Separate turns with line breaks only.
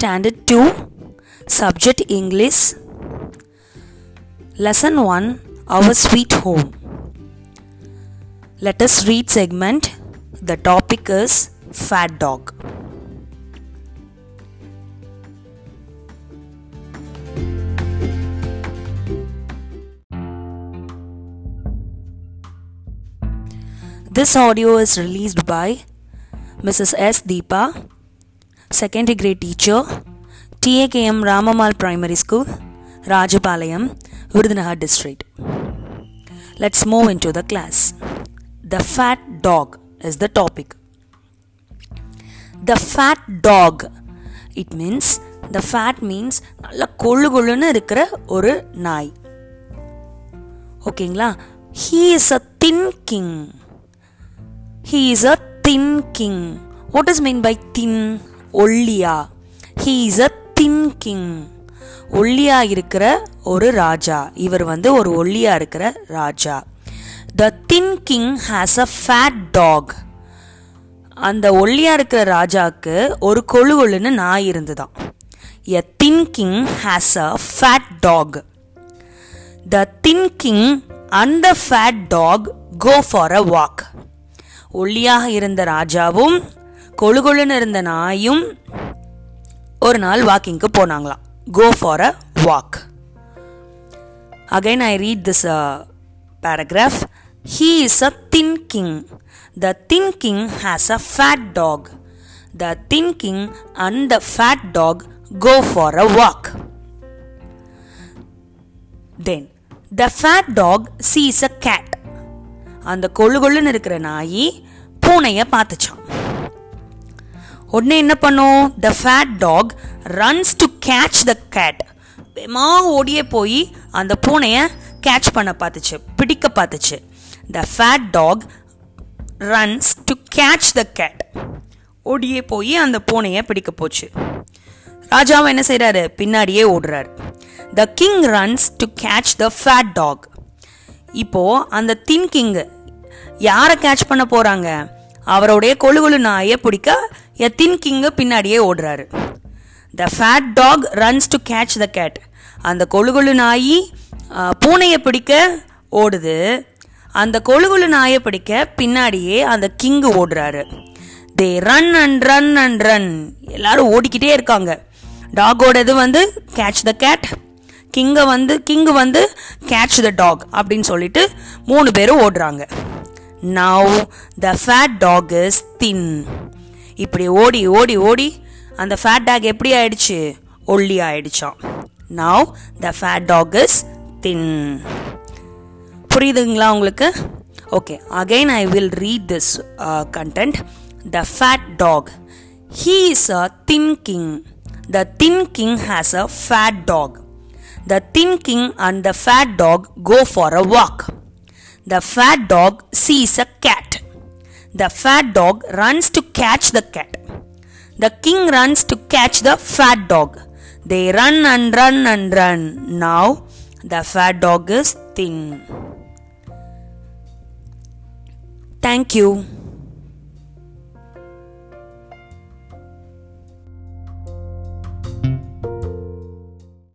Standard 2 Subject English Lesson 1 Our Sweet Home Let us read segment The topic is Fat Dog This audio is released by Mrs. S. Deepa, secondary grade teacher, TAKM Ramamal Primary School, Rajapalayam, Virudhunagar district. Let's move into the class. The fat dog is the topic. The fat dog. It means the fat means நல்ல கொழு கொழுன்னு இருக்கிற ஒரு நாய் ஓகேங்களா he is a thin king he is a thin king what is mean by thin ஒல்லியா. He is a thin king ஒல்லியா இருக்கிற ஒரு ராஜா. இவர் வந்து ஒரு ஒல்லியா இருக்கிற ராஜா. The thin king has a fat dog அந்த ஒல்லியா இருக்கிற ராஜாவுக்கு ஒரு கொழு கொழுன்னு நாய் இருந்துதான். A thin king has a fat dog the thin king and the fat dog go for a walk ஒல்லியாக இருந்த ராஜாவும் கொழு கொழுன்னு இருந்த நாயும் ஒரு நாள் வாக்கிங்க்கு போனாங்களாம். Go for a walk again I read this paragraph he is a thinking the thinking has a fat dog the thinking and the fat dog go for a walk then the fat dog sees a cat அந்த கொழு கொழுன்னு இருக்கிற நாயி பூனையை பார்த்துச்சான் உடனே என்ன பண்ணும்? The fat dog runs to catch the cat வேமா ஓடியே போய் அந்த பூனையை கேட்ச் பண்ண பார்த்துச்சு பிடிக்க பார்த்துச்சு. The fat dog runs to catch the cat ஓடியே போய் அந்த பூனையை பிடிக்க போச்சு. ராஜாவும் என்ன செய்கிறாரு பின்னாடியே ஓடுறாரு. The king runs to catch the fat dog இப்போ அந்த தின் கிங்கு யாரை கேட்ச் பண்ண போகிறாங்க அவருடைய கொழு கொழு நாயை பிடிக்க எ தின் கிங்கு பின்னாடியே ஓடுறாரு. The fat dog runs to catch the cat அந்த கொழுகொழு நாயி நாய் பூனையை பிடிக்க ஓடுது. அந்த கொழு நாயை பிடிக்க பின்னாடியே அந்த கிங்கு ஓடுறாரு. They run and run and run எல்லாரும் ஓடிக்கிட்டே இருக்காங்க. டாகோடது வந்து கேட்ச் த கேட் கிங்கை வந்து கிங்கு வந்து கேட்ச் த டாக் அப்படின்னு சொல்லிட்டு மூணு பேரும் ஓடுறாங்க. Now the fat dog is thin இப்படி ஓடி ஓடி ஓடி அந்த ஃபேட் டாக் எப்படி ஆயிடுச்சு ஒல்லி ஆயிடுச்சான் now the fat dog is thin புரியுதுங்களா உங்களுக்கு okay again I will read this content the fat dog he is a thin king the thin king has a fat dog The thin king and the fat dog go for a walk. The fat dog sees a cat. the fat dog runs to catch the cat. The king runs to catch the fat dog. They run and run and run. Now the fat dog is thin. Thank you.